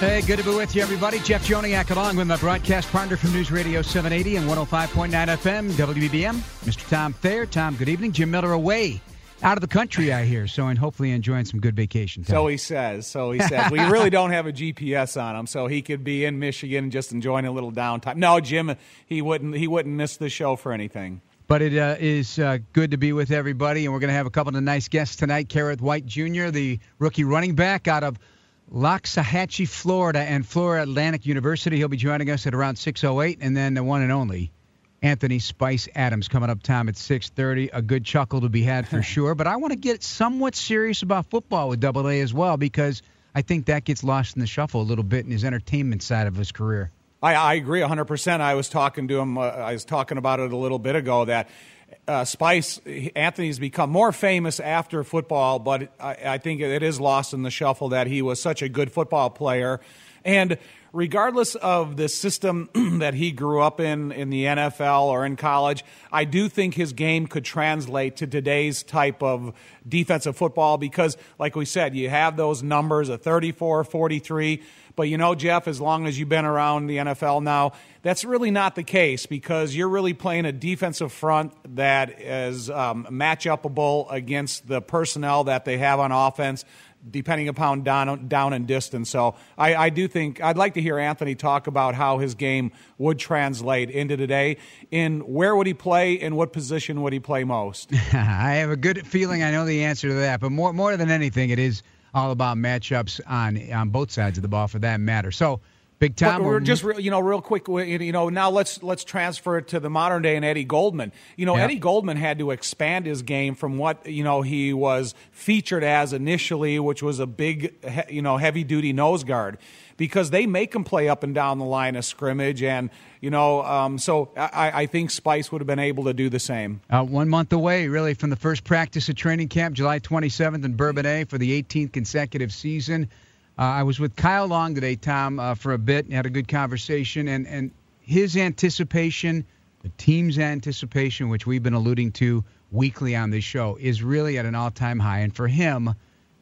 Hey, good to be with you, everybody. Jeff Joniak along with my broadcast partner from News Radio 780 and 105.9 FM, WBBM, Mr. Tom Thayer. Tom, good evening. Jim Miller away out of the country, I hear, so and hopefully enjoying some good vacation time. So he says. So he says. we really don't have a GPS on him, so he could be in Michigan just enjoying a little downtime. No, Jim, he wouldn't. He wouldn't miss the show for anything. But it uh, is uh, good to be with everybody, and we're going to have a couple of nice guests tonight. Kerrith Whyte Jr., the rookie running back out of Loxahatchee, Florida, and Florida Atlantic University. He'll be joining us at around 6:08, and then the one and only Anthony Spice Adams coming up time at 6:30. A good chuckle to be had for sure. But I want to get somewhat serious about football with Double A as well because I think that gets lost in the shuffle a little bit in his entertainment side of his career. I, I agree 100%. I was talking to him. Uh, I was talking about it a little bit ago that uh, Spice Anthony's become more famous after football, but I, I, think it is lost in the shuffle that he was such a good football player. And regardless of the system that he grew up in in the NFL or in college, I do think his game could translate to today's type of defensive football because, like we said, you have those numbers a 34, 43 but you know, Jeff, as long as you've been around the NFL now, that's really not the case because you're really playing a defensive front that is um, match upable against the personnel that they have on offense depending upon down, down and distance. So I, I, do think I'd like to hear Anthony talk about how his game would translate into today. In where would he play? In what position would he play most? I have a good feeling I know the answer to that, but more more than anything, it is all about matchups on on both sides of the ball for that matter. So. Big Tom. But we're just you know real quick. You know now let's let's transfer it to the modern day and Eddie Goldman. You know. Eddie Goldman had to expand his game from what you know he was featured as initially, which was a big you know heavy duty nose guard because they make him play up and down the line of scrimmage. And, you know, um, so I, I, think Spice would have been able to do the same. Uh, one month away, really, from the first practice of training camp, July 27th in Bourbonnais for the 18th consecutive season. Uh, I was with Kyle Long today, Tom, uh, for a bit, and had a good conversation. And, and his anticipation, the team's anticipation, which we've been alluding to weekly on this show, is really at an all time high. And for him,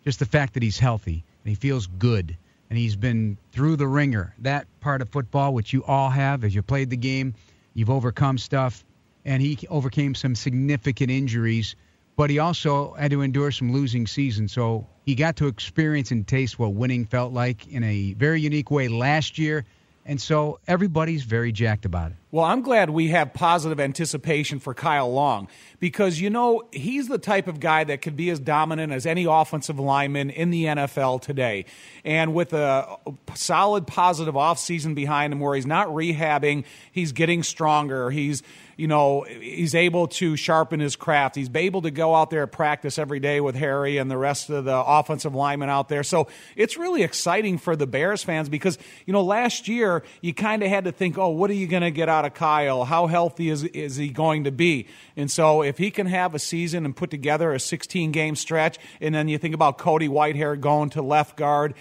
just the fact that he's healthy and he feels good and he's been through the ringer. That part of football, which you all have as you played the game, you've overcome stuff, and he overcame some significant injuries, but he also had to endure some losing seasons. So he got to experience and taste what winning felt like in a very unique way last year. And so everybody's very jacked about it. Well, I'm glad we have positive anticipation for Kyle Long because, you know, he's the type of guy that could be as dominant as any offensive lineman in the NFL today. And with a solid, positive offseason behind him where he's not rehabbing, he's getting stronger, he's you know, he's able to sharpen his craft. He's able to go out there and practice every day with Harry and the rest of the offensive linemen out there. So it's really exciting for the Bears fans because, you know, last year you kind of had to think, oh, what are you going to get out of Kyle? How healthy is, is he going to be? And so if he can have a season and put together a 16 game stretch, and then you think about Cody Whitehair going to left guard,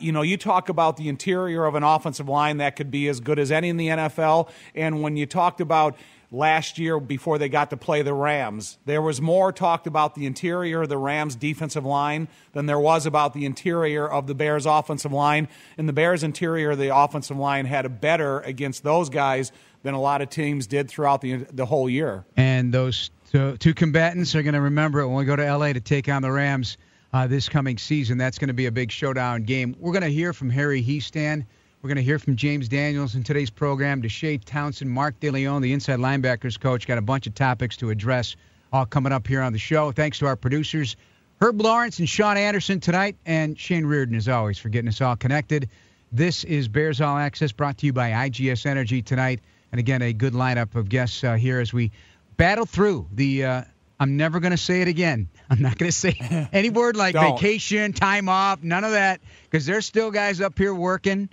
you know, you talk about the interior of an offensive line that could be as good as any in the NFL. And when you talked about last year before they got to play the Rams, there was more talked about the interior of the Rams defensive line than there was about the interior of the Bears offensive line. And the Bears interior of the offensive line had a better against those guys than a lot of teams did throughout the the whole year. And those two, two combatants are going to remember it when we go to LA to take on the Rams uh, this coming season. That's going to be a big showdown game. We're going to hear from Harry Hiestand. We're going to hear from James Daniels in today's program, Deshea Townsend, Mark DeLeon, the inside linebackers coach. Got a bunch of topics to address all coming up here on the show. Thanks to our producers, Herb Lawrence and Sean Anderson tonight, and Shane Reardon, as always, for getting us all connected. This is Bears All Access brought to you by IGS Energy tonight. And again, a good lineup of guests uh, here as we battle through the uh, I'm never going to say it again. I'm not going to say any word like vacation, time off, none of that, because there's still guys up here working.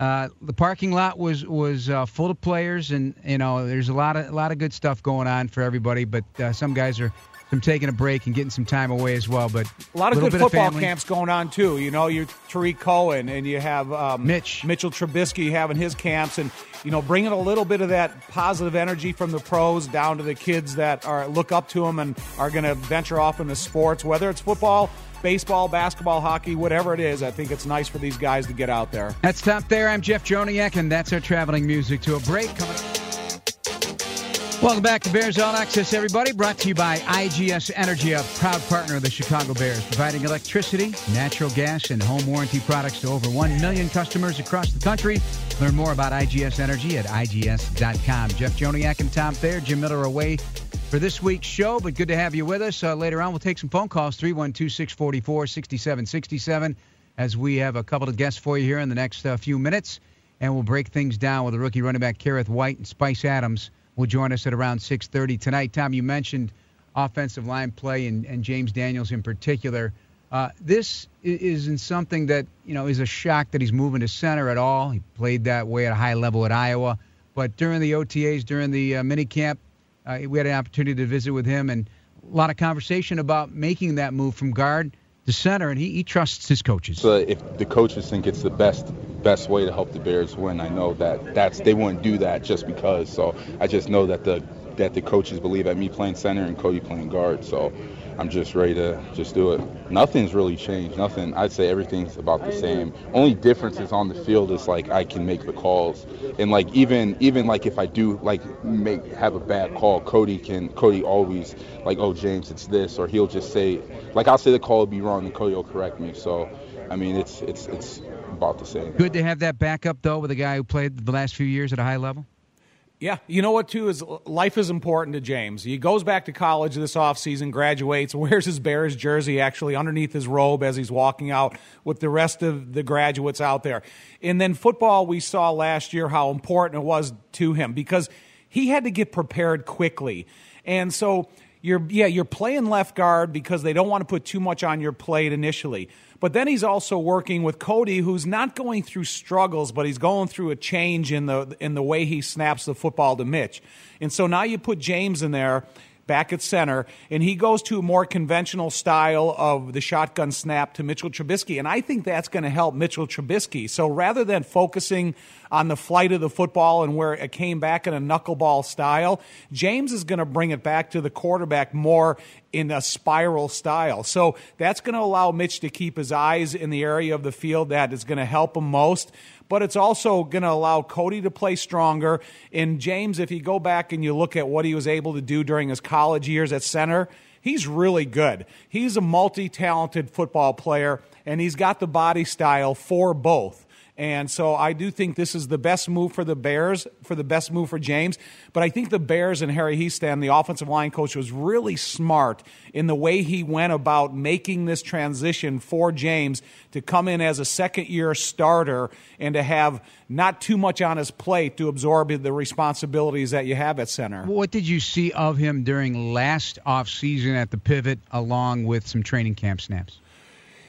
Uh, the parking lot was was uh, full of players, and you know there's a lot of a lot of good stuff going on for everybody. But uh, some guys are some taking a break and getting some time away as well. But a lot of good football of camps going on too. You know, you Tarik Cohen and you have um, Mitch Mitchell Trubisky having his camps, and you know bringing a little bit of that positive energy from the pros down to the kids that are look up to them and are going to venture off into sports, whether it's football baseball, basketball, hockey, whatever it is. I think it's nice for these guys to get out there. That's top there. I'm Jeff Joniak, and that's our traveling music to a break coming up. Welcome back to Bears All Access, everybody. Brought to you by IGS Energy, a proud partner of the Chicago Bears, providing electricity, natural gas, and home warranty products to over 1 million customers across the country. Learn more about IGS Energy at IGS.com. Jeff Joniak and Tom Thayer, Jim Miller away for this week's show, but good to have you with us. Uh, later on, we'll take some phone calls 312 644 6767 as we have a couple of guests for you here in the next uh, few minutes. And we'll break things down with the rookie running back Kerrith Whyte, and Spice Adams will join us at around 6:30 tonight. Tom, you mentioned offensive line play and, and James Daniels in particular. Uh, this isn't something that you know is a shock that he's moving to center at all. He played that way at a high level at Iowa, but during the OTAs, during the uh, mini camp, uh, we had an opportunity to visit with him and a lot of conversation about making that move from guard to center, and he, he trusts his coaches. So if the coaches think it's the best best way to help the Bears win, I know that that's they wouldn't do that just because. So I just know that the that the coaches believe at me playing center and Cody playing guard. So I'm just ready to just do it. Nothing's really changed. Nothing. I'd say everything's about the same. Only difference is on the field is like I can make the calls, and like even even like if I do like make have a bad call, Cody can Cody always like oh James it's this or he'll just say like I'll say the call will be wrong and Cody will correct me. So I mean it's it's it's about the same. Good to have that backup though with a guy who played the last few years at a high level. Yeah, you know what, too, is life is important to James. He goes back to college this offseason, graduates, wears his Bears jersey actually underneath his robe as he's walking out with the rest of the graduates out there. And then football, we saw last year how important it was to him because he had to get prepared quickly. And so you're, yeah, you're playing left guard because they don't want to put too much on your plate initially. But then he's also working with Cody, who's not going through struggles, but he's going through a change in the in the way he snaps the football to Mitch. And so now you put James in there back at center, and he goes to a more conventional style of the shotgun snap to Mitchell Trubisky. And I think that's going to help Mitchell Trubisky. So rather than focusing on the flight of the football and where it came back in a knuckleball style, James is going to bring it back to the quarterback more in a spiral style. So that's going to allow Mitch to keep his eyes in the area of the field that is going to help him most but it's also going to allow Cody to play stronger. And James, if you go back and you look at what he was able to do during his college years at center, he's really good. He's a multi talented football player, and he's got the body style for both. And so I do think this is the best move for the Bears, for the best move for James. But I think the Bears and Harry Hiestand, the offensive line coach, was really smart in the way he went about making this transition for James to come in as a second year starter and to have not too much on his plate to absorb the responsibilities that you have at center. What did you see of him during last offseason at the pivot along with some training camp snaps?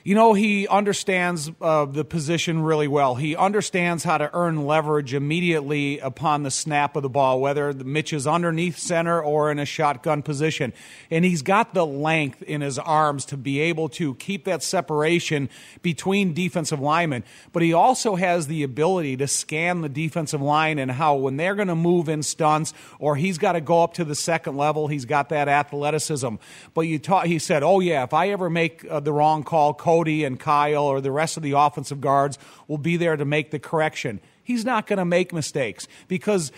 You know, he understands uh, the position really well. He understands how to earn leverage immediately upon the snap of the ball, whether the Mitch is underneath center or in a shotgun position. And he's got the length in his arms to be able to keep that separation between defensive linemen. But he also has the ability to scan the defensive line and how, when they're going to move in stunts or he's got to go up to the second level, he's got that athleticism. But you taught, he said, oh, yeah, if I ever make uh, the wrong call, Cody and Kyle or the rest of the offensive guards will be there to make the correction. He's not going to make mistakes because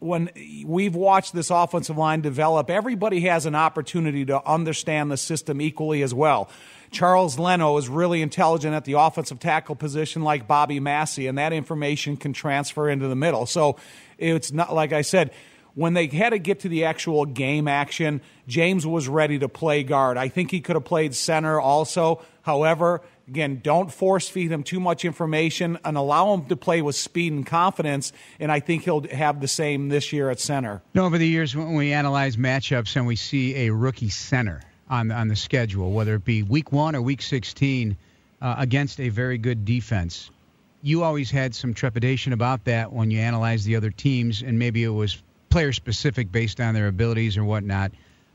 when we've watched this offensive line develop, everybody has an opportunity to understand the system equally as well. Charles Leno is really intelligent at the offensive tackle position, like Bobby Massie, and that information can transfer into the middle. So it's not like I said when they had to get to the actual game action, James was ready to play guard. I think he could have played center also. However, again, don't force feed him too much information and allow him to play with speed and confidence. And I think he'll have the same this year at center. No, over the years, when we analyze matchups and we see a rookie center on on the schedule, whether it be week one or week 16 uh, against a very good defense, you always had some trepidation about that when you analyzed the other teams, and maybe it was player specific based on their abilities or whatnot.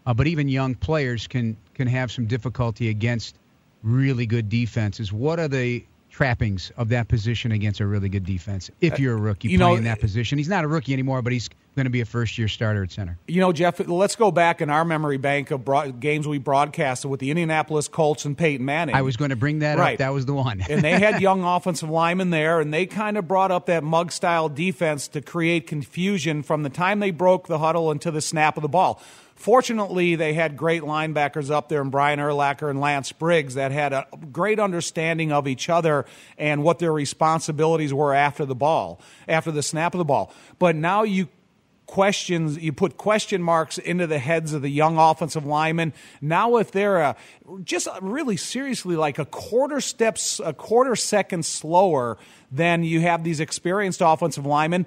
Uh, but even young players can can have some difficulty against really good defenses. What are the trappings of that position against a really good defense if uh, you're a rookie you playing know, in that position? He's not a rookie anymore, but he's going to be a first year starter at center. You know, Jeff, let's go back in our memory bank of broad, games we broadcasted with the Indianapolis Colts and Peyton Manning. I was going to bring that right. up. That was the one. and they had young offensive linemen there, and they kind of brought up that mug style defense to create confusion from the time they broke the huddle until the snap of the ball. Fortunately, they had great linebackers up there in Brian Urlacher and Lance Briggs that had a great understanding of each other and what their responsibilities were after the ball, after the snap of the ball. But now you questions you put question marks into the heads of the young offensive linemen now if they're a, just really seriously like a quarter steps a quarter second slower than you have these experienced offensive linemen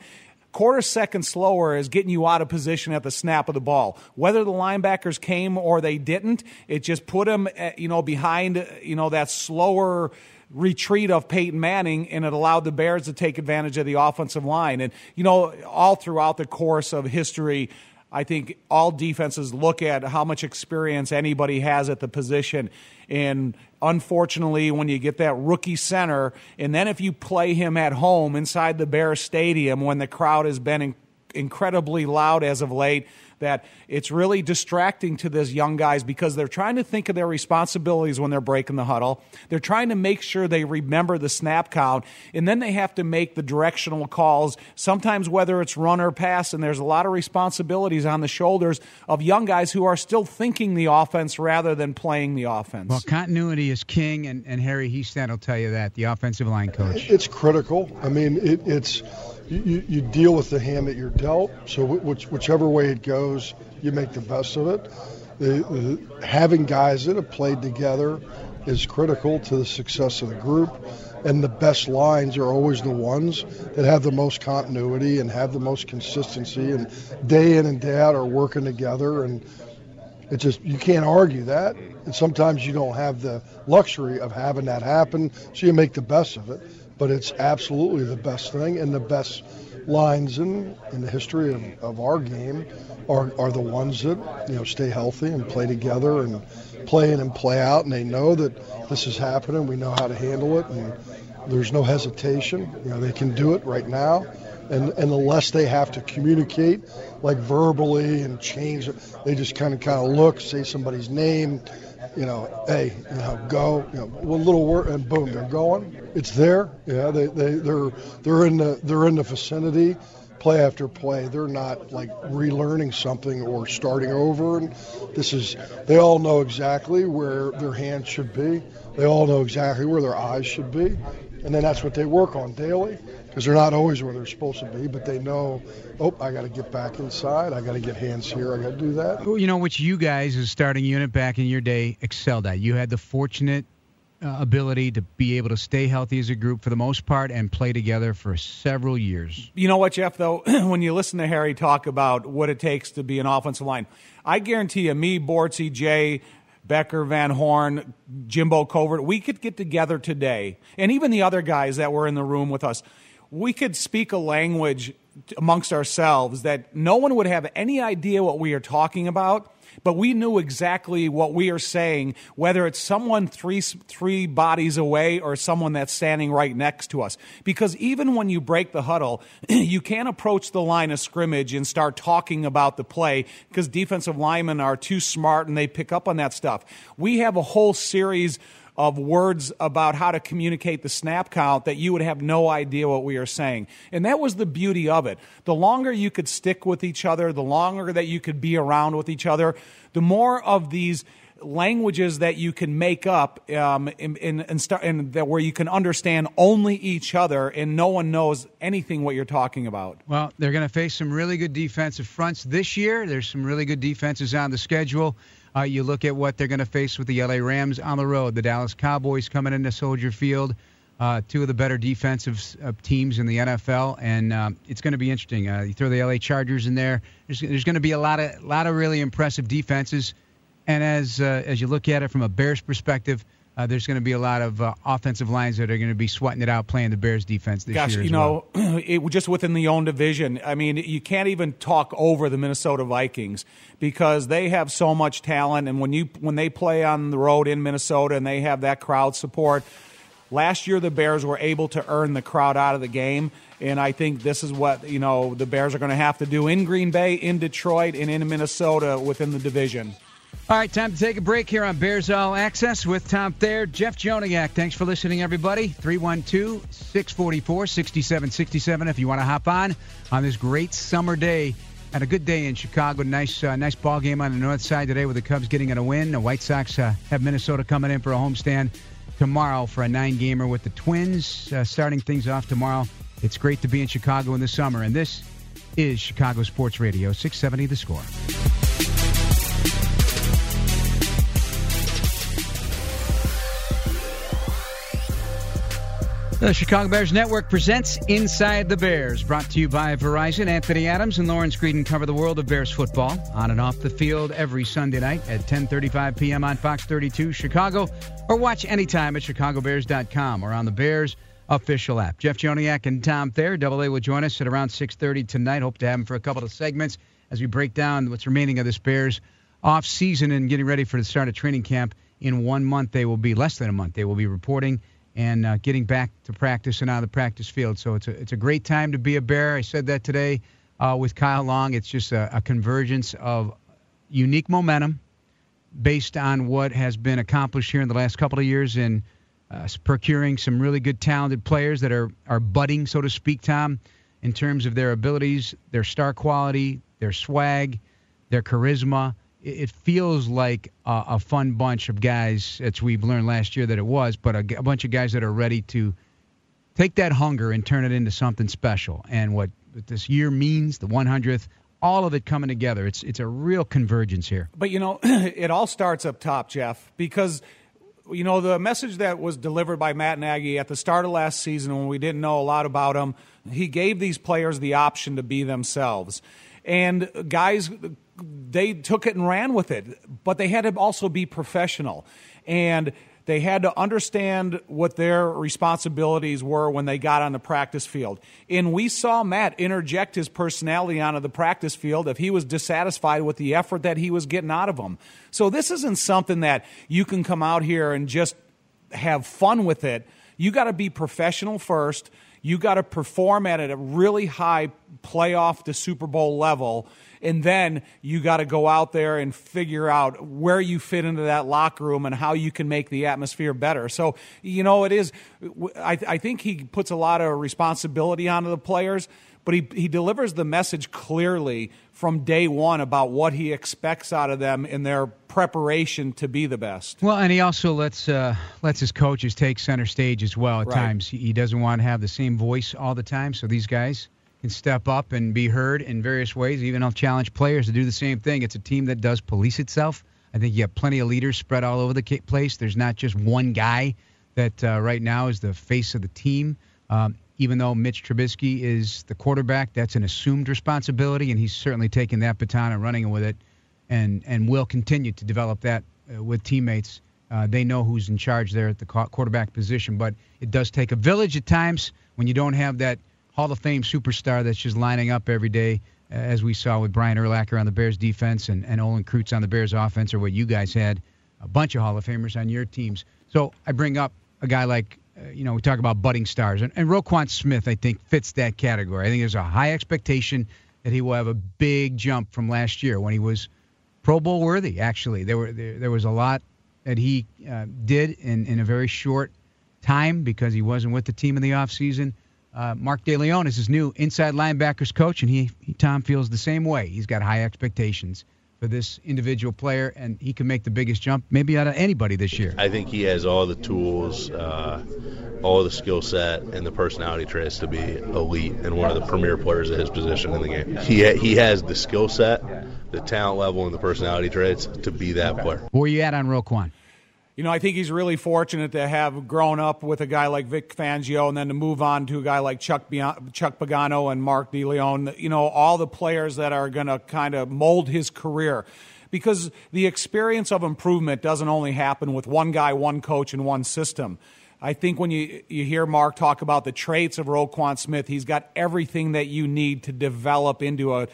quarter second slower is getting you out of position at the snap of the ball. Whether the linebackers came or they didn't, it just put them, eh, you know, behind, you know, that slower retreat of Peyton Manning, and it allowed the Bears to take advantage of the offensive line. And, you know, all throughout the course of history, I think all defenses look at how much experience anybody has at the position. And unfortunately, when you get that rookie center, and then if you play him at home inside the Bears Stadium when the crowd has been in- incredibly loud as of late, that it's really distracting to these young guys because they're trying to think of their responsibilities when they're breaking the huddle. They're trying to make sure they remember the snap count, and then they have to make the directional calls, sometimes whether it's run or pass, and there's a lot of responsibilities on the shoulders of young guys who are still thinking the offense rather than playing the offense. Well, continuity is king, and, and Harry Hiestand will tell you that, the offensive line coach. It's critical. I mean, it, it's you, you deal with the hand that you're dealt. So which, whichever way it goes, you make the best of it. The, the, having guys that have played together is critical to the success of the group. And the best lines are always the ones that have the most continuity and have the most consistency and day in and day out are working together. And it's just, you can't argue that. And sometimes you don't have the luxury of having that happen. So you make the best of it but it's absolutely the best thing and the best lines in, in the history of, of our game are, are the ones that you know stay healthy and play together and play in and play out and they know that this is happening. We know how to handle it and there's no hesitation. You know they can do it right now and and the less they have to communicate like verbally and change they just kind of kind of look say somebody's name you know, hey, you know, go, you know, one little word, and boom, they're going. It's there. Yeah, they they they're they're in the they're in the vicinity, play after play. They're not like relearning something or starting over. And this is they all know exactly where their hands should be. They all know exactly where their eyes should be, and then that's what they work on daily because they're not always where they're supposed to be, but they know, oh, I got to get back inside. I got to get hands here. I got to do that. Well, You know, which you guys, as starting unit back in your day, excelled at. You had the fortunate uh, ability to be able to stay healthy as a group for the most part and play together for several years. You know what, Jeff, though, when you listen to Harry talk about what it takes to be an offensive line, I guarantee you, me, Bortzy, Jay, Becker, Van Horne, Jimbo Covert, we could get together today, and even the other guys that were in the room with us we could speak a language amongst ourselves that no one would have any idea what we are talking about but we knew exactly what we are saying whether it's someone three three bodies away or someone that's standing right next to us. Because even when you break the huddle you can't approach the line of scrimmage and start talking about the play because defensive linemen are too smart and they pick up on that stuff. We have a whole series of words about how to communicate the snap count that you would have no idea what we are saying. And that was the beauty of it. The longer you could stick with each other, the longer that you could be around with each other, the more of these languages that you can make up um, in, in, in start, in that where you can understand only each other and no one knows anything what you're talking about. Well, they're going to face some really good defensive fronts this year. There's some really good defenses on the schedule. Uh, you look at what they're going to face with the LA Rams on the road, the Dallas Cowboys coming into Soldier Field, uh, two of the better defensive uh, teams in the NFL, and um, it's going to be interesting. Uh, you throw the LA Chargers in there. There's, there's going to be a lot of lot of really impressive defenses, and as uh, as you look at it from a Bears perspective, uh, there's going to be a lot of uh, offensive lines that are going to be sweating it out playing the Bears defense this Gosh, year. you know, well. it, just within the own division, I mean, you can't even talk over the Minnesota Vikings because they have so much talent, and when you when they play on the road in Minnesota and they have that crowd support. Last year, the Bears were able to earn the crowd out of the game, and I think this is what you know the Bears are going to have to do in Green Bay, in Detroit, and in Minnesota within the division. All right, time to take a break here on Bears All Access with Tom Thayer, Jeff Joniak. Thanks for listening, everybody. 312 644 6767 if you want to hop on on this great summer day. and a good day in Chicago. Nice, uh, nice ball game on the north side today with the Cubs getting in a win. The White Sox uh, have Minnesota coming in for a homestand tomorrow for a nine gamer with the Twins uh, starting things off tomorrow. It's great to be in Chicago in the summer, and this is Chicago Sports Radio 670 The Score. The Chicago Bears Network presents Inside the Bears, brought to you by Verizon. Anthony Adams and Lawrence Greedon cover the world of Bears football on and off the field every Sunday night at 10:35 p.m. on Fox 32 Chicago, or watch anytime at chicagobears.com or on the Bears official app. Jeff Joniak and Tom Thayer, Double A will join us at around 6:30 tonight. Hope to have them for a couple of segments as we break down what's remaining of this Bears off season and getting ready for the start of training camp. In one month, they will be less than a month. They will be reporting and uh, getting back to practice and on the practice field. So it's a it's a great time to be a Bear. I said that today uh, with Kyle Long. It's just a, a, convergence of unique momentum based on what has been accomplished here in the last couple of years in uh, procuring some really good, talented players that are are budding, so to speak, Tom, in terms of their abilities, their star quality, their swag, their charisma it feels like a, a, fun bunch of guys, as we've learned last year that it was, but a, a, bunch of guys that are ready to take that hunger and turn it into something special. And what, this year means, the 100th, all of it coming together. It's it's a real convergence here. But you know, it all starts up top, Jeff, because you know the message that was delivered by Matt Nagy at the start of last season when we didn't know a lot about him, he gave these players the option to be themselves. And guys they took it and ran with it, but they had to also be professional. And they had to understand what their responsibilities were when they got on the practice field. And we saw Matt interject his personality onto the practice field if he was dissatisfied with the effort that he was getting out of them. So this isn't something that you can come out here and just have fun with it. You got to be professional first. You got to perform at a really high playoff to Super Bowl level and then you got to go out there and figure out where you fit into that locker room and how you can make the atmosphere better. So, you know, it is, I, I think he puts a lot of responsibility onto the players but he, he delivers the message clearly from day one about what he expects out of them in their preparation to be the best. Well, and he also lets uh, lets his coaches take center stage as well at right. times. He doesn't want to have the same voice all the time. So these guys, can step up and be heard in various ways. Even I'll challenge players to do the same thing. It's a team that does police itself. I think you have plenty of leaders spread all over the place. There's not just one guy that uh, right now is the face of the team. Um, even though Mitch Trubisky is the quarterback, that's an assumed responsibility, and he's certainly taken that baton and running with it, and and will continue to develop that uh, with teammates. Uh, they know who's in charge there at the quarterback position, but it does take a village at times when you don't have that Hall of Fame superstar that's just lining up every day, as we saw with Brian Urlacher on the Bears defense and, and Olin Kreutz on the Bears offense, or what you guys had, a bunch of Hall of Famers on your teams. So I bring up a guy like, uh, you know, we talk about budding stars, and, and Roquan Smith, I think, fits that category. I think there's a high expectation that he will have a big jump from last year when he was Pro Bowl worthy. Actually, there were there, there was a lot that he uh, did in in a very short time because he wasn't with the team in the offseason. Uh, Mark DeLeon is his new inside linebackers coach, and he, he, Tom feels the same way. He's got high expectations for this individual player, and he can make the biggest jump maybe out of anybody this year. I think he has all the tools, uh, all the skill set, and the personality traits to be elite and one of the premier players at his position in the game. He ha- he has the skill set, the talent level, and the personality traits to be that player. Where are you at on Roquan? You know, I think he's really fortunate to have grown up with a guy like Vic Fangio and then to move on to a guy like Chuck, Chuck Pagano and Mark DeLeon. You know, all the players that are going to kind of mold his career. because the experience of improvement doesn't only happen with one guy, one coach, and one system. I think when you, you hear Mark talk about the traits of Roquan Smith, he's got everything that you need to develop into a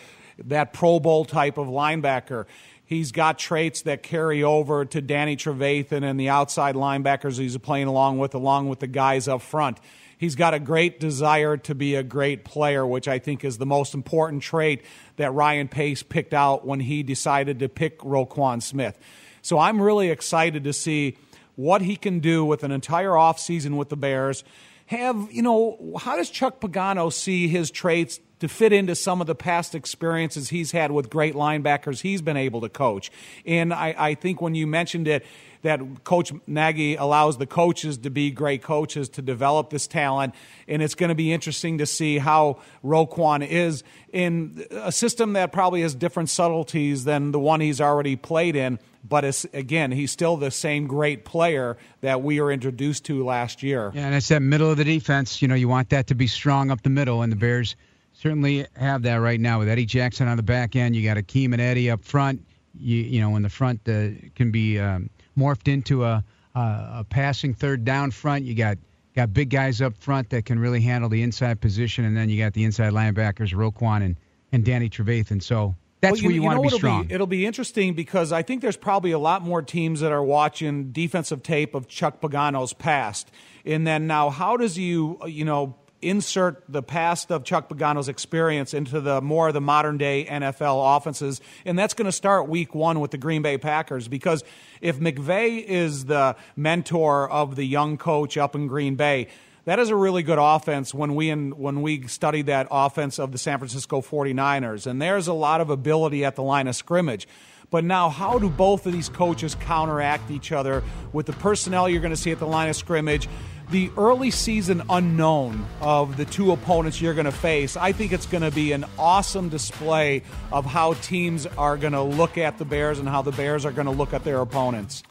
that Pro Bowl type of linebacker. He's got traits that carry over to Danny Trevathan and the outside linebackers he's playing along with, along with the guys up front. He's got a great desire to be a great player, which I think is the most important trait that Ryan Pace picked out when he decided to pick Roquan Smith. So I'm really excited to see what he can do with an entire offseason with the Bears. Have, you know, how does Chuck Pagano see his traits to fit into some of the past experiences he's had with great linebackers he's been able to coach? And I, I think when you mentioned it, that Coach Nagy allows the coaches to be great coaches to develop this talent, and it's going to be interesting to see how Roquan is in a system that probably has different subtleties than the one he's already played in. But again, he's still the same great player that we were introduced to last year. Yeah, and it's that middle of the defense. You know, you want that to be strong up the middle, and the Bears certainly have that right now with Eddie Jackson on the back end. You got Akiem and Eddie up front. You, you know, in the front uh, can be um, morphed into a, a, a passing third down front. You got got big guys up front that can really handle the inside position, and then you got the inside linebackers, Roquan and, and Danny Trevathan. So that's well, you, where you, you want to be strong. Be, it'll be interesting because I think there's probably a lot more teams that are watching defensive tape of Chuck Pagano's past. And then now, how does you, you know, insert the past of Chuck Pagano's experience into the more of the modern day NFL offenses. And that's going to start week one with the Green Bay Packers because if McVay is the mentor of the young coach up in Green Bay, that is a really good offense when we in, when we studied that offense of the San Francisco 49ers and there's a lot of ability at the line of scrimmage. But now, how do both of these coaches counteract each other with the personnel you're going to see at the line of scrimmage? The early season unknown of the two opponents you're going to face, I think it's going to be an awesome display of how teams are going to look at the Bears and how the Bears are going to look at their opponents.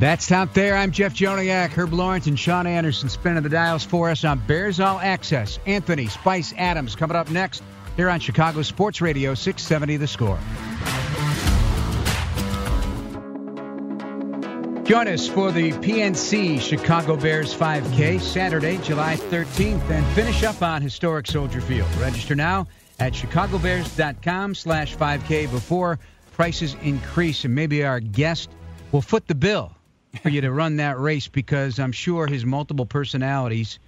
That's top there. I'm Jeff Joniak, Herb Lawrence, and Sean Anderson spinning the dials for us on Bears All Access. Anthony Spice Adams coming up next here on Chicago Sports Radio 670 The Score. Join us for the PNC Chicago Bears 5K Saturday, July 13th, and finish up on historic Soldier Field. Register now at chicagobears.com slash 5K before prices increase, and maybe our guest will foot the bill for you to run that race because I'm sure his multiple personalities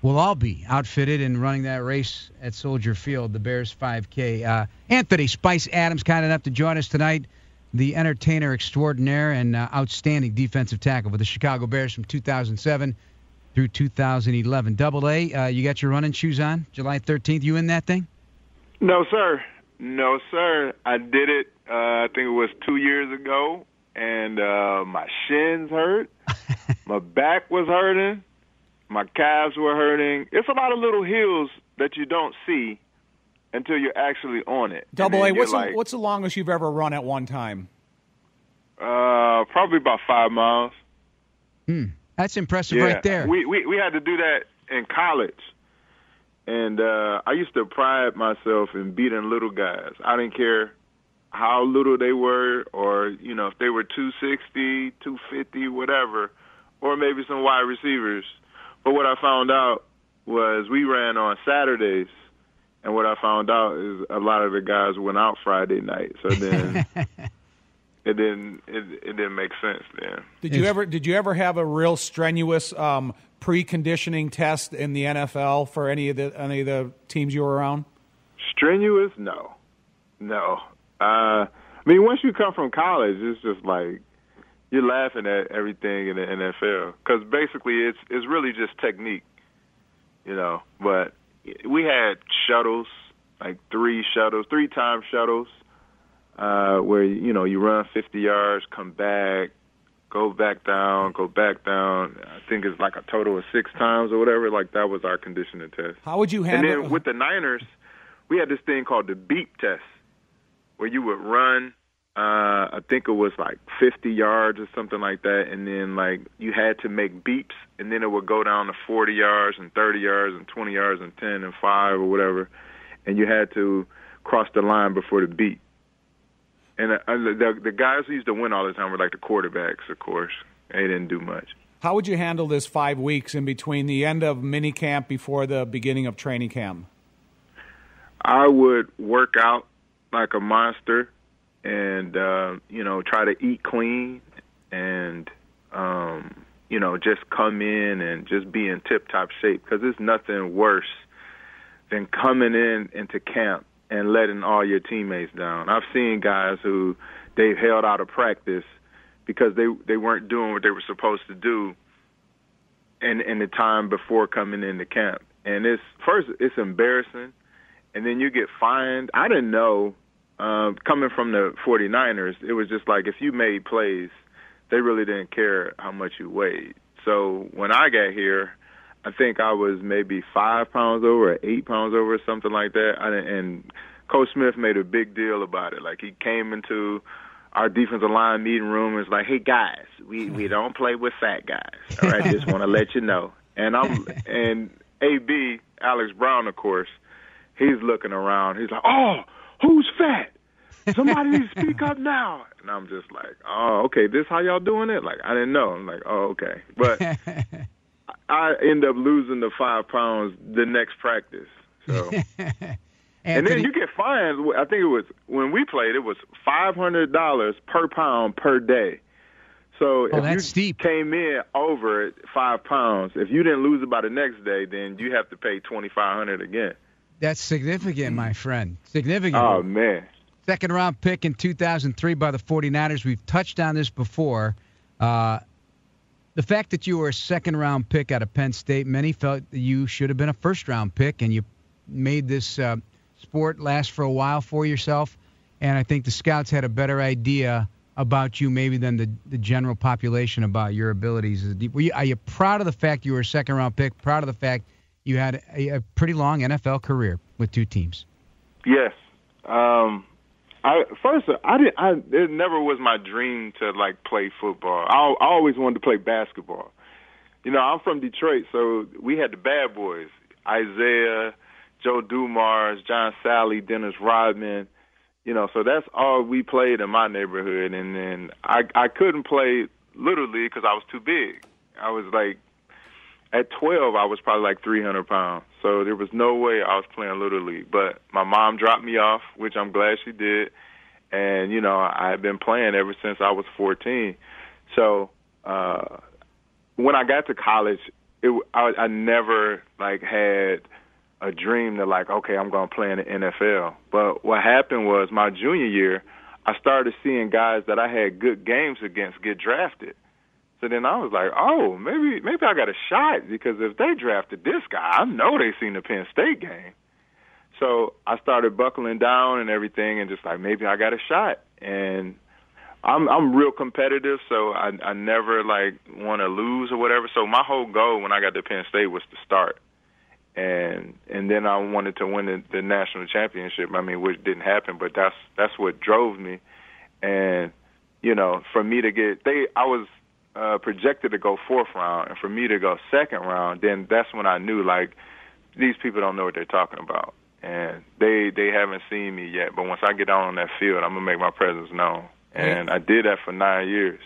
will all be outfitted and running that race at Soldier Field, the Bears 5K. Uh, Anthony Spice Adams, kind enough to join us tonight, the entertainer extraordinaire and uh, outstanding defensive tackle for the Chicago Bears from 2007 through 2011. Double A, uh, you got your running shoes on, July 13th. You in that thing? No, sir. No, sir. I did it. Uh, I think it was two years ago and uh, my shins hurt. my back was hurting. My calves were hurting. It's a lot of little hills that you don't see until you're actually on it. Double A, what's like, the, what's the longest you've ever run at one time? Uh, probably about five miles. Hmm, that's impressive yeah. right there. We, we we had to do that in college, and uh, I used to pride myself in beating little guys. I didn't care how little they were, or you know if they were 260, 250, whatever, or maybe some wide receivers. But what I found out was we ran on Saturdays, and what I found out is a lot of the guys went out Friday night. So then. it didn't it, it didn't make sense then. Did you ever did you ever have a real strenuous um, preconditioning test in the NFL for any of the any of the teams you were around? Strenuous? No, no. Uh, I mean, once you come from college, it's just like you're laughing at everything in the NFL because basically it's it's really just technique, you know. But we had shuttles, like three shuttles, three time shuttles, uh, where you know you run 50 yards, come back, go back down, go back down. I think it's like a total of six times or whatever. Like that was our conditioning test. How would you handle? And then with the Niners, we had this thing called the beep test where you would run uh I think it was like 50 yards or something like that and then like you had to make beeps and then it would go down to 40 yards and 30 yards and 20 yards and 10 and 5 or whatever and you had to cross the line before the beep. and uh, the the guys who used to win all the time were like the quarterbacks, of course. They didn't do much. How would you handle this five weeks in between the end of mini camp before the beginning of training camp? I would work out like a monster, and uh, you know, try to eat clean, and um, you know, just come in and just be in tip top shape because there's nothing worse than coming in into camp and letting all your teammates down. I've seen guys who they've held out of practice because they they weren't doing what they were supposed to do in in the time before coming into camp. And it's first it's embarrassing and then you get fined. I didn't know uh, coming from the 49ers, it was just like if you made plays, they really didn't care how much you weighed. So when I got here, I think I was maybe five pounds over, or eight pounds over, or something like that. I, and Coach Smith made a big deal about it. Like he came into our defensive line meeting room and was like, "Hey guys, we we don't play with fat guys. All right, just want to let you know." And I'm and AB Alex Brown, of course, he's looking around. He's like, "Oh, who's fat? Somebody needs to speak up now." And I'm just like, "Oh, okay. This how y'all doing it?" Like I didn't know. I'm like, "Oh, okay." But I end up losing the five pounds the next practice. So. and then you get fined. I think it was when we played. It was five hundred dollars per pound per day. So oh, if you steep. came in over five pounds, if you didn't lose it by the next day, then you have to pay twenty five hundred again. That's significant, my friend. Significant. Oh man. Second round pick in 2003 by the 49ers. We've touched on this before. Uh, the fact that you were a second round pick out of Penn State, many felt that you should have been a first round pick, and you made this uh, sport last for a while for yourself. And I think the scouts had a better idea about you maybe than the, the general population about your abilities. You, are you proud of the fact you were a second round pick? Proud of the fact you had a, a pretty long NFL career with two teams? Yes. Um, I first I didn't. I it never was my dream to like play football. I, I always wanted to play basketball. You know, I'm from Detroit, so we had the bad boys: Isaiah, Joe Dumars, John Salley, Dennis Rodman. You know, so that's all we played in my neighborhood. And then I I couldn't play league because I was too big. I was like at 12, I was probably like 300 pounds. So there was no way I was playing Little League. But my mom dropped me off, which I'm glad she did. And, you know, I had been playing ever since I was 14. So uh, when I got to college, it, I, I never, like, had a dream that, like, okay, I'm going to play in the NFL. But what happened was my junior year, I started seeing guys that I had good games against get drafted. So then I was like, oh, maybe maybe I got a shot because if they drafted this guy, I know they seen the Penn State game. So I started buckling down and everything, and just like maybe I got a shot. And I'm I'm real competitive, so I I never like want to lose or whatever. So my whole goal when I got to Penn State was to start, and and then I wanted to win the, the national championship. I mean, which didn't happen, but that's that's what drove me. And you know, for me to get they, I was uh, projected to go fourth round, and for me to go second round, then that's when I knew like these people don't know what they're talking about, and they they haven't seen me yet. But once I get out on that field, I'm gonna make my presence known, and I did that for nine years,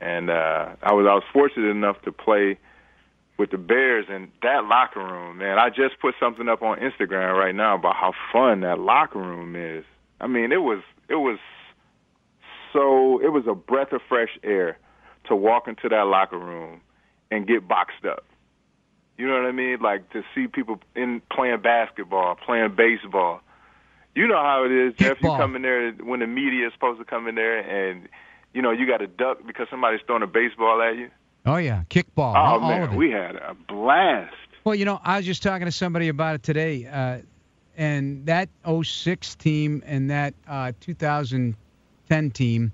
and uh, I was I was fortunate enough to play with the Bears and that locker room, man. I just put something up on Instagram right now about how fun that locker room is. I mean, it was it was so it was a breath of fresh air to walk into that locker room and get boxed up. You know what I mean? Like to see people in playing basketball, playing baseball. You know how it is, Jeff. You come in there when the media is supposed to come in there, and you know you got to duck because somebody's throwing a baseball at you. Oh yeah, kickball. Oh all, man, all we had a blast. Well, you know, I was just talking to somebody about it today, uh, and that 06 team and that uh, 2010 team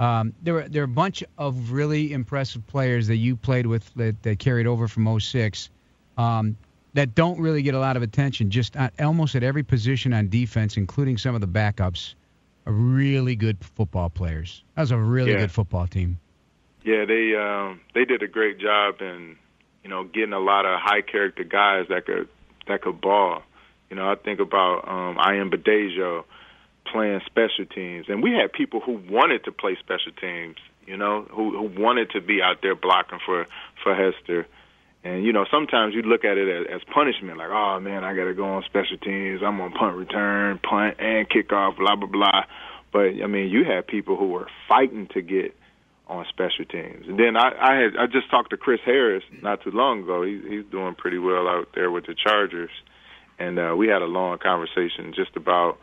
um, there were there are a bunch of really impressive players that you played with that, that carried over from 06 um, that don't really get a lot of attention. Just at, almost at every position on defense, including some of the backups, are really good football players. That was a really yeah. good football team. Yeah, they um, they did a great job in you know getting a lot of high character guys that could that could ball. You know, I think about um, Ayanbadejo playing special teams, and we had people who wanted to play special teams. You know, who who wanted to be out there blocking for for Hester. And you know, sometimes you look at it as, as punishment, like, oh man, I got to go on special teams. I'm on punt return, punt and kickoff, blah blah blah. But I mean, you had people who were fighting to get on special teams. And then I, I had I just talked to Chris Harris not too long ago. He, he's doing pretty well out there with the Chargers, and uh, we had a long conversation just about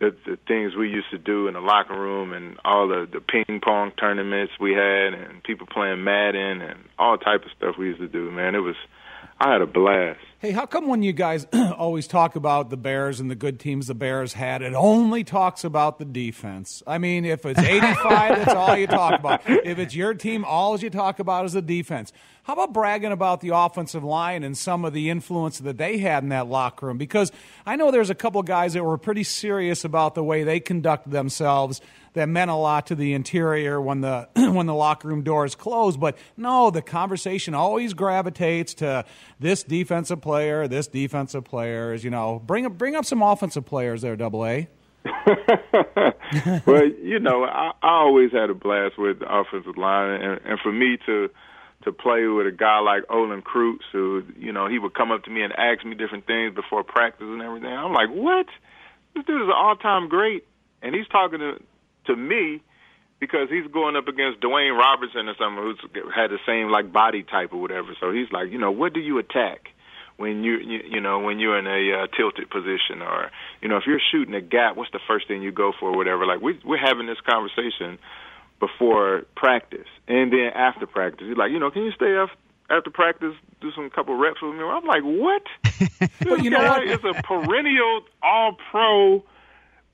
the, the things we used to do in the locker room and all the the ping pong tournaments we had and people playing Madden and all type of stuff we used to do. Man, it was I had a blast. Hey, how come when you guys always talk about the Bears and the good teams the Bears had, it only talks about the defense? I mean, if it's 85, that's all you talk about. If it's your team, all you talk about is the defense. How about bragging about the offensive line and some of the influence that they had in that locker room? Because I know there's a couple guys that were pretty serious about the way they conducted themselves that meant a lot to the interior when the when the locker room doors closed. But no, the conversation always gravitates to this defensive player, this defensive player. Is you know bring up bring up some offensive players there, Double A. well, you know, I, I always had a blast with the offensive line, and, and for me to to play with a guy like Olin Kreutz, who you know he would come up to me and ask me different things before practice and everything. I'm like, what? This dude is an all-time great, and he's talking to to me because he's going up against Dewayne Robertson or someone who's had the same like body type or whatever. So he's like, you know, what do you attack when you you, you know when you're in a uh, tilted position or you know if you're shooting a gap, what's the first thing you go for or whatever. Like we we're having this conversation before practice and then after practice. He's like, you know, can you stay up after practice, do some couple reps with me? I'm like, what? this you know what? is a perennial All Pro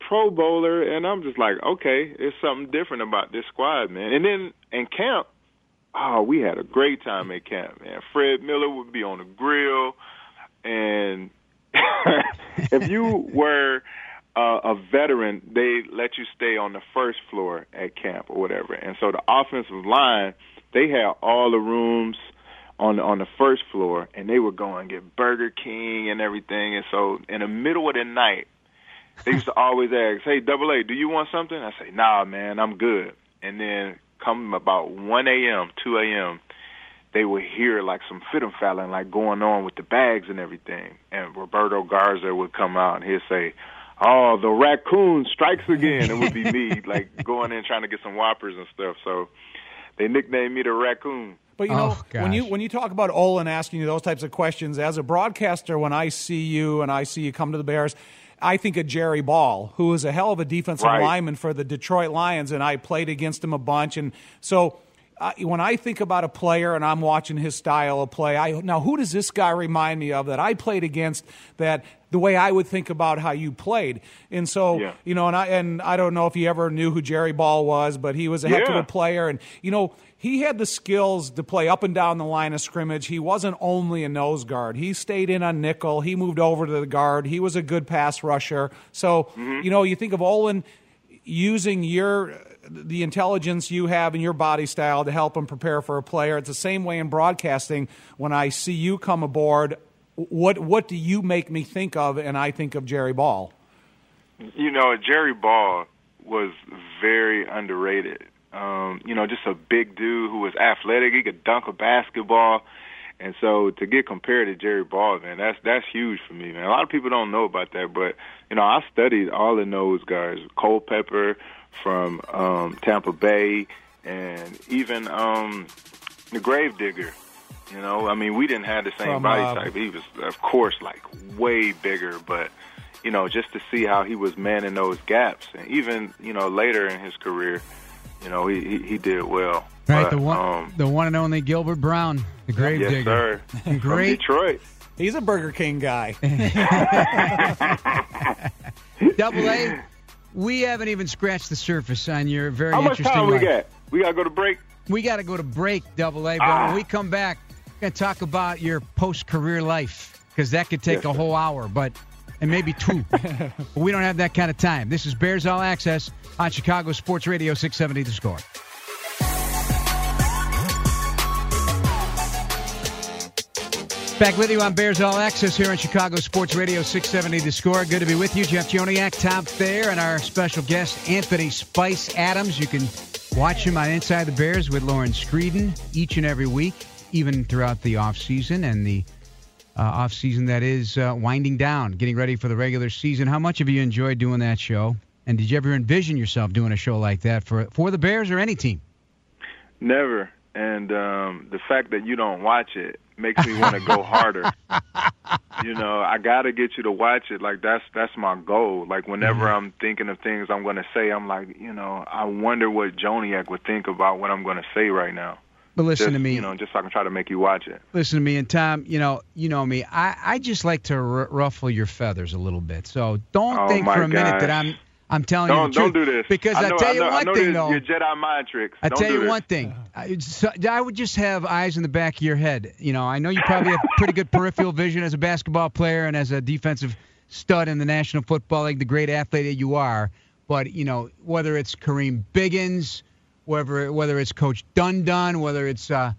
Pro Bowler, and I'm just like, okay, there's something different about this squad, man. And then in camp, oh, we had a great time at camp, man. Fred Miller would be on the grill, and if you were uh, a veteran, they let you stay on the first floor at camp or whatever. And so the offensive line, they had all the rooms on on the first floor, and they would go and get Burger King and everything. And so in the middle of the night, they used to always ask, "Hey, Double A, do you want something?" I say, "Nah, man, I'm good." And then come about 1 a.m., 2 a.m., they would hear like some fiddle falling like going on with the bags and everything. And Roberto Garza would come out and he'd say, "Oh, the raccoon strikes again." It would be me like going in trying to get some whoppers and stuff. So they nicknamed me the raccoon. But you know, Oh, when you when you talk about Olin asking you those types of questions as a broadcaster, when I see you and I see you come to the Bears, I think of Jerry Ball, who is a hell of a defensive Right. lineman for the Detroit Lions, and I played against him a bunch. And so, uh, when I think about a player and I'm watching his style of play, I now who does this guy remind me of that I played against? That the way I would think about how you played, and so Yeah. you know, and I and I don't know if you ever knew who Jerry Ball was, but he was a heck of a player, and you know he had the skills to play up and down the line of scrimmage. He wasn't only a nose guard. He stayed in on nickel. He moved over to the guard. He was a good pass rusher. So, you know, you think of Olin using your the intelligence you have in your body style to help him prepare for a player. It's the same way in broadcasting. When I see you come aboard, what what do you make me think of? And I think of Jerry Ball. You know, Jerry Ball was very underrated. Um, you know, just a big dude who was athletic. He could dunk a basketball. And so to get compared to Jerry Ball, man, that's that's huge for me, man. A lot of people don't know about that, but you know, I studied all of those guys, Culpepper from um, Tampa Bay, and even um, the Gravedigger. You know, I mean, we didn't have the same From, body uh, type. He was, of course, like way bigger, but you know, just to see how he was manning those gaps, and even you know later in his career, you know, he he, he did well. Right, But, the one, um, the one and only Gilbert Brown, the Gravedigger, yes, sir. Great. From Detroit. He's a Burger King guy. Double A. We haven't even scratched the surface on your very How much interesting time we got? We gotta go to break. We got to go to break, Double A. But Ah. when we come back, we're going to talk about your post-career life because that could take Yes, a whole hour, but and maybe two. but we don't have that kind of time. This is Bears All Access on Chicago Sports Radio 670 The Score. Back with you on Bears All Access here on Chicago Sports Radio 670 The Score. Good to be with you. Jeff Joniak, Tom Thayer, and our special guest, Anthony Spice Adams. You can watch him on Inside the Bears with Lauren Screeden each and every week, even throughout the offseason and the uh, offseason that is uh, winding down, getting ready for the regular season. How much have you enjoyed doing that show? And did you ever envision yourself doing a show like that for, for the Bears or any team? Never. And um, the fact that you don't watch it makes me want to go harder. You know, I got to get you to watch it. Like that's that's my goal. Like whenever mm-hmm. I'm thinking of things I'm going to say, I'm like, you know, I wonder what Joniak would think about what I'm going to say right now. But listen just, to me, you know, just so I can try to make you watch it. Listen to me, and Tom, you know, you know me. I I just like to r- ruffle your feathers a little bit. So don't oh think for a minute that I'm I'm telling don't, you the truth. Don't do this. Because I, know, tell I you know, one I know thing, this, though. Your Jedi mind tricks. I don't tell you this. one thing. I, so, I would just have eyes in the back of your head. You know, I know you probably have pretty good peripheral vision as a basketball player and as a defensive stud in the National Football League, the great athlete that you are. But you know, whether it's Kareem Biggins, whether whether it's Coach Dun Dun, whether it's uh,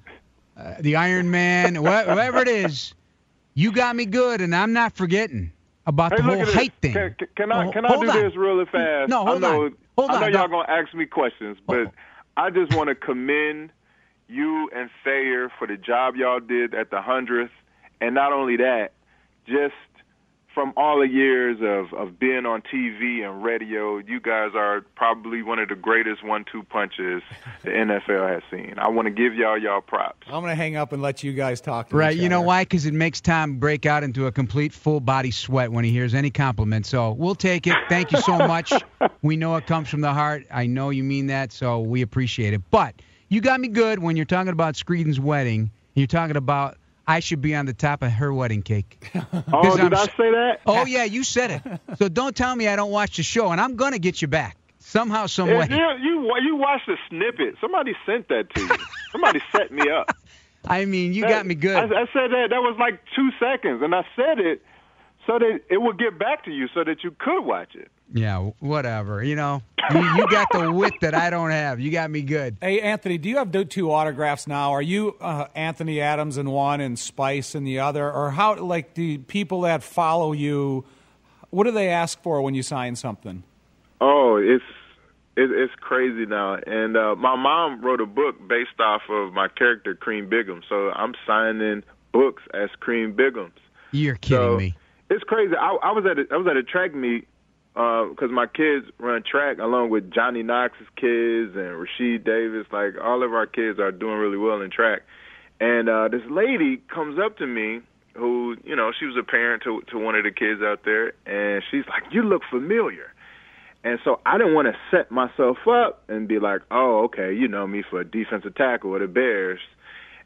uh, the Iron Man, whatever it is, you got me good, and I'm not forgetting about hey, the whole height thing. Can, can I Oh, can I do on. this really fast? No, hold I know, on. Hold I know on. y'all Don't- gonna ask me questions, oh. but Oh. I just want to commend you and Thayer for the job y'all did at the hundredth, and not only that, just from all the years of of being on TV and radio, you guys are probably one of the greatest one-two punches the NFL has seen. I want to give y'all y'all props. I'm going to hang up and let you guys talk. To Right. each You know other. why? Because it makes Tom break out into a complete full body sweat when he hears any compliment. So we'll take it. Thank you so much. we know it comes from the heart. I know you mean that, so we appreciate it. But you got me good when you're talking about Screeden's wedding. You're talking about I should be on the top of her wedding cake. Oh, 'Cause did I'm I s- say that? Oh yeah, you said it. So don't tell me I don't watch the show, and I'm gonna get you back somehow, some way. You you you watched the snippet. Somebody sent that to you. Somebody set me up. I mean, you That- got me good. I, I said that that was like two seconds, and I said it so that it would get back to you, so that you could watch it. Yeah, whatever. You know, you, you got the wit that I don't have. You got me good. Hey, Anthony, do you have the two autographs now? Are you uh, Anthony Adams in one and Spice in the other? Or how, like, the people that follow you, what do they ask for when you sign something? Oh, it's it, it's crazy now. And uh, my mom wrote a book based off of my character Cream Bigham, so I'm signing books as Cream Bighams. You're kidding So, me. It's crazy. I, I was at a, I was at a track meet because my kids run track along with Johnny Knox's kids and Rashied Davis. Like all of our kids are doing really well in track. And uh, this lady comes up to me who, you know, she was a parent to to one of the kids out there, and she's like, "You look familiar." And so I didn't want to set myself up and be like, "Oh, okay, you know me for a defensive tackle with the Bears."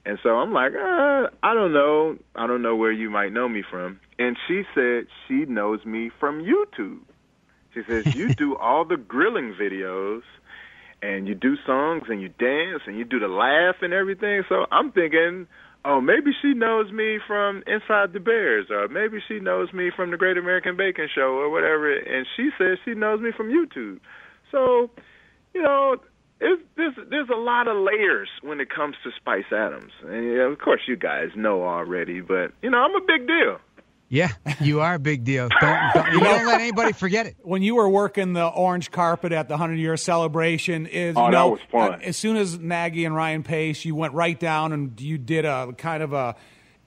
And so I'm like, uh, I don't know. I don't know where you might know me from. And she said she knows me from YouTube. She says, You do all the grilling videos and you do songs and you dance and you do the laugh and everything. So I'm thinking, oh, maybe she knows me from Inside the Bears or maybe she knows me from the Great American Bacon Show or whatever. And she says she knows me from YouTube. So, you know, it's, there's there's a lot of layers when it comes to Spice Adams, and yeah, of course you guys know already. But you know I'm a big deal. Yeah, you are a big deal. Don't, don't, you don't let anybody forget it. When you were working the orange carpet at the 100 year celebration, is Oh, you that was fun. uh, as soon as Nagy and Ryan Pace, you went right down and you did a kind of a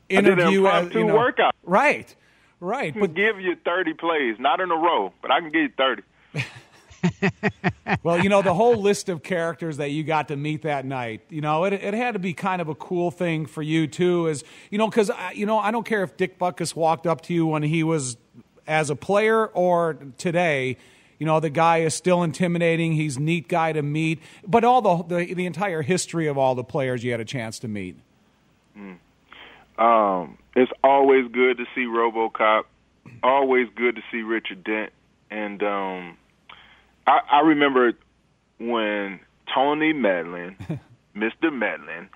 did an interview. uh, impromptu you know, workout. Right, right. I can But give you 30 plays, not in a row, but I can give you 30. well, you know, the whole list of characters that you got to meet that night, you know, it, it had to be kind of a cool thing for you, too, is, you know, because, you know, I don't care if Dick Butkus walked up to you when he was as a player or today. You know, the guy is still intimidating. He's neat guy to meet. But all the, the, the entire history of all the players you had a chance to meet. Um, it's always good to see RoboCop. Always good to see Richard Dent. And um, I, I remember when Tony Medlin, Mr. Medlin,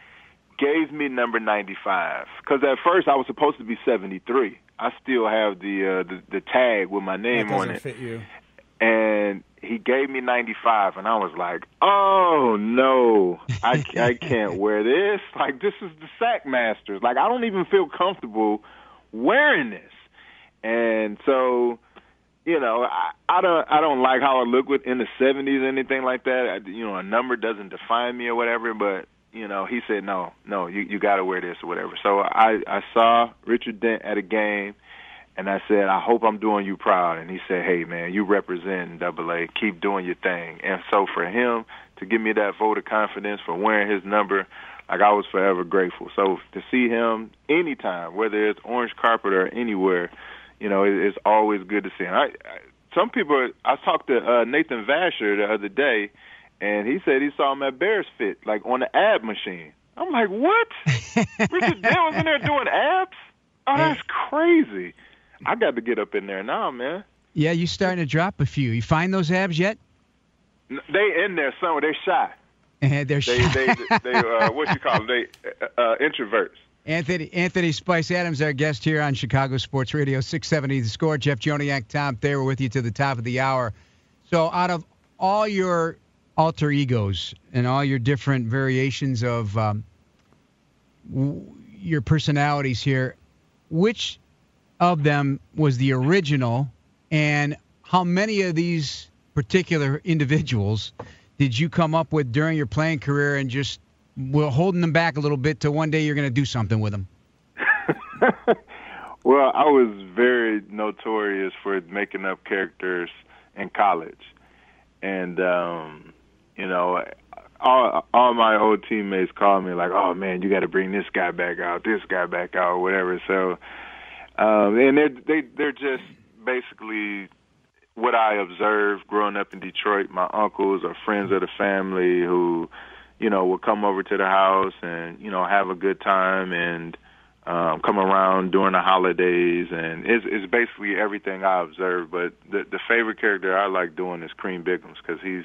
gave me number 95. Because at first I was supposed to be 73. I still have the uh, the, the tag with my name That on it. fit you. and he gave me 95 and I was like, "Oh no. I I can't wear this. Like this is the Sack Masters. Like I don't even feel comfortable wearing this." And so, you know, I, I don't I don't like how I look with in the 70s or anything like that. I, you know, a number doesn't define me or whatever, but you know, he said, "No, no, you you got to wear this or whatever." So I I saw Richard Dent at a game and I said, I hope I'm doing you proud. And he said, Hey man, you represent Double A. Keep doing your thing. And so for him to give me that vote of confidence for wearing his number, like I was forever grateful. So to see him anytime, whether it's orange carpet or anywhere, you know, it, it's always good to see him. I, I, some people, I talked to uh, Nathan Vasher the other day, and he said he saw him at Bears Fit, like on the ab machine. I'm like, what? Richard Dent was in there doing abs? Oh, that's crazy. I got to get up in there now, man. Yeah, you starting to drop a few. You find those abs yet? They in there somewhere. They're shy. And they're they, shy. they, they, uh, what you call them? They uh, introverts. Anthony Anthony Spice Adams, our guest here on Chicago Sports Radio 670 The Score. Jeff Joniak, Tom Thayer with you to the top of the hour. So, out of all your alter egos and all your different variations of um, w- your personalities here, which of them was the original, and how many of these particular individuals did you come up with during your playing career and just were holding them back a little bit till one day you're going to do something with them? well, I was very notorious for making up characters in college, and um, you know, all all my old teammates called me like, "Oh man, you got to bring this guy back out, this guy back out, whatever." So um, and they're they they're just basically what I observed growing up in Detroit. My uncles or friends of the family who, you know, would come over to the house and you know have a good time and um, come around during the holidays, and it's, it's basically everything I observed. But the the favorite character I like doing is Cream Bigums because he's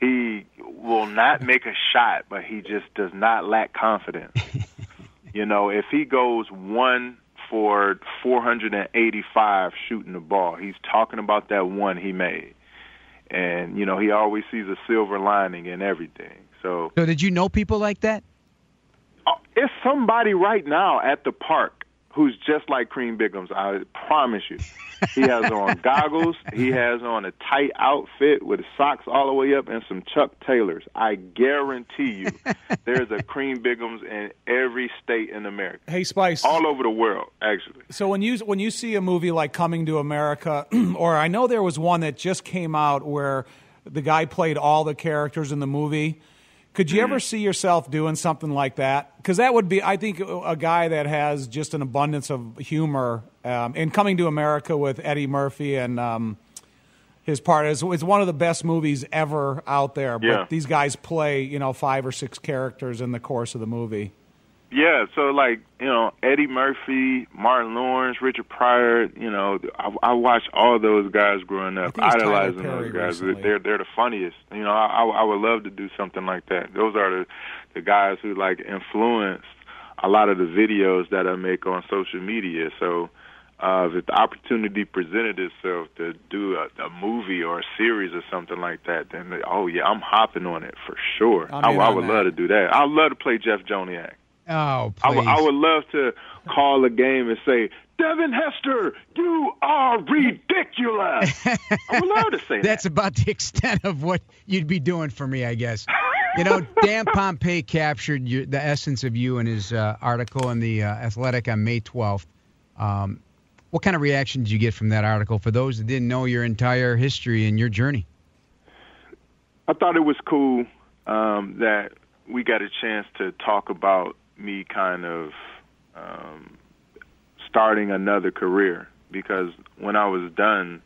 he will not make a shot, but he just does not lack confidence. you know, if he goes one for 485 shooting the ball. He's talking about that one he made. And, you know, he always sees a silver lining in everything. So, so did you know people like that? Uh, it's somebody right now at the park who's just like Cream Bigums. I promise you. He has on goggles. He has on a tight outfit with his socks all the way up and some Chuck Taylors. I guarantee you, there's a Cream Bigums in every state in America. Hey, Spice. All over the world, actually. So when you when you see a movie like Coming to America, or I know there was one that just came out where the guy played all the characters in the movie could you ever see yourself doing something like that? Because that would be, I think, a guy that has just an abundance of humor. Um, and coming to America with Eddie Murphy and um, his part is it's one of the best movies ever out there. But Yeah. these guys play, you know, five or six characters in the course of the movie. Yeah, so like you know Eddie Murphy, Martin Lawrence, Richard Pryor. You know, I, I watched all those guys growing up, think it's Tyler idolizing those guys. recently. They're they're the funniest. You know, I, I would love to do something like that. Those are the the guys who like influenced a lot of the videos that I make on social media. So. Uh, if the opportunity presented itself to do a, a movie or a series or something like that, then oh yeah, I'm hopping on it for sure. I, I would that. love to do that. I'd love to play Jeff Joniak. Oh, I please. would- I would love to call a game and say, Devin Hester, you are ridiculous. I would love to say That's that. about the extent of what you'd be doing for me, I guess. You know, Dan Pompei captured you, the essence of you in his uh, article in the uh, Athletic on May 12th. Um, what kind of reaction did you get from that article for those that didn't know your entire history and your journey? I thought it was cool um, that we got a chance to talk about me kind of um, starting another career because when I was done,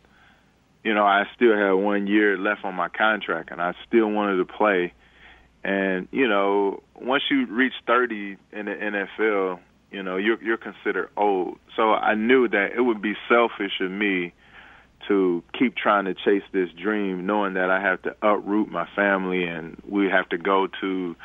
you know, I still had one year left on my contract and I still wanted to play. And, you know, once you reach 30 in the NFL, you know, you're, you're considered old. So I knew that it would be selfish of me to keep trying to chase this dream, knowing that I have to uproot my family and we have to go to,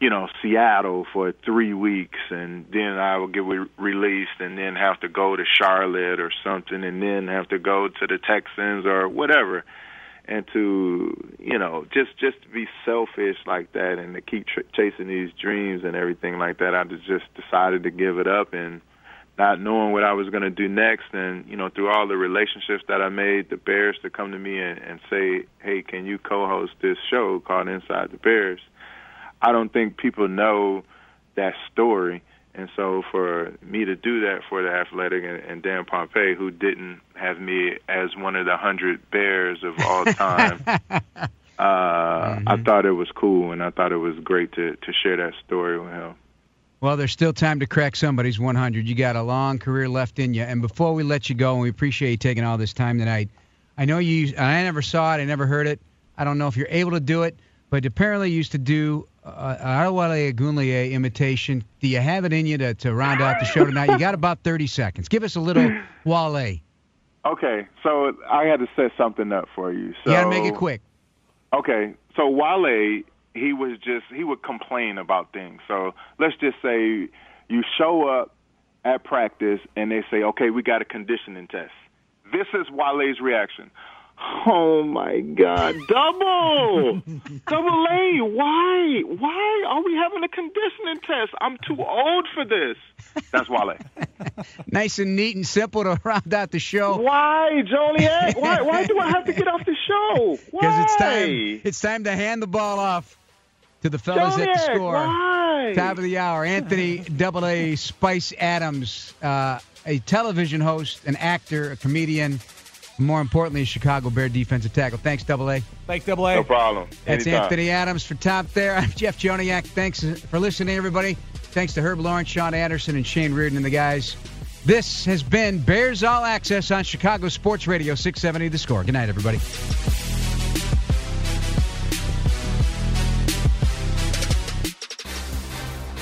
you know, Seattle for three weeks, and then I would get re- released, and then have to go to Charlotte or something, and then have to go to the Texans or whatever, and to you know just just to be selfish like that, and to keep tr- chasing these dreams and everything like that. I just decided to give it up and not knowing what I was going to do next. And, you know, through all the relationships that I made, the Bears to come to me and, and say, hey, can you co host this show called Inside the Bears? I don't think people know that story. And so for me to do that for the Athletic and, and Dan Pompei, who didn't have me as one of the hundred Bears of all time, uh, mm-hmm. I thought it was cool, and I thought it was great to to share that story with him. Well, there's still time to crack somebody's 100. You got a long career left in you. And before we let you go, and we appreciate you taking all this time tonight, I know you. I never saw it. I never heard it. I don't know if you're able to do it, but apparently you used to do uh, Adewale Ogunleye imitation. Do you have it in you to, to round out the show tonight? You got about 30 seconds. Give us a little Wale. Okay, so I had to set something up for you. So you got to make it quick. Okay, so Wale he was just he would complain about things. So let's just say you show up at practice and they say, "Okay, we got a conditioning test." This is Wale's reaction. Oh my God! Double, double A. Why? Why are we having a conditioning test? I'm too old for this. That's Wale. nice and neat and simple to round out the show. Why, Joniak? Why? Why do I have to get off the show? Because it's time. It's time to hand the ball off to the fellas Joniak, at the score. Why? Top of the hour, Anthony Double A Spice Adams, uh, a television host, an actor, a comedian. More importantly, a Chicago Bear defensive tackle. Thanks, Double A. Thanks, Double A. No problem. That's Anytime. Anthony Adams for top there. I'm Jeff Joniak. Thanks for listening, everybody. Thanks to Herb Lawrence, Sean Anderson, and Shane Reardon and the guys. This has been Bears All Access on Chicago Sports Radio 670 The Score. Good night, everybody.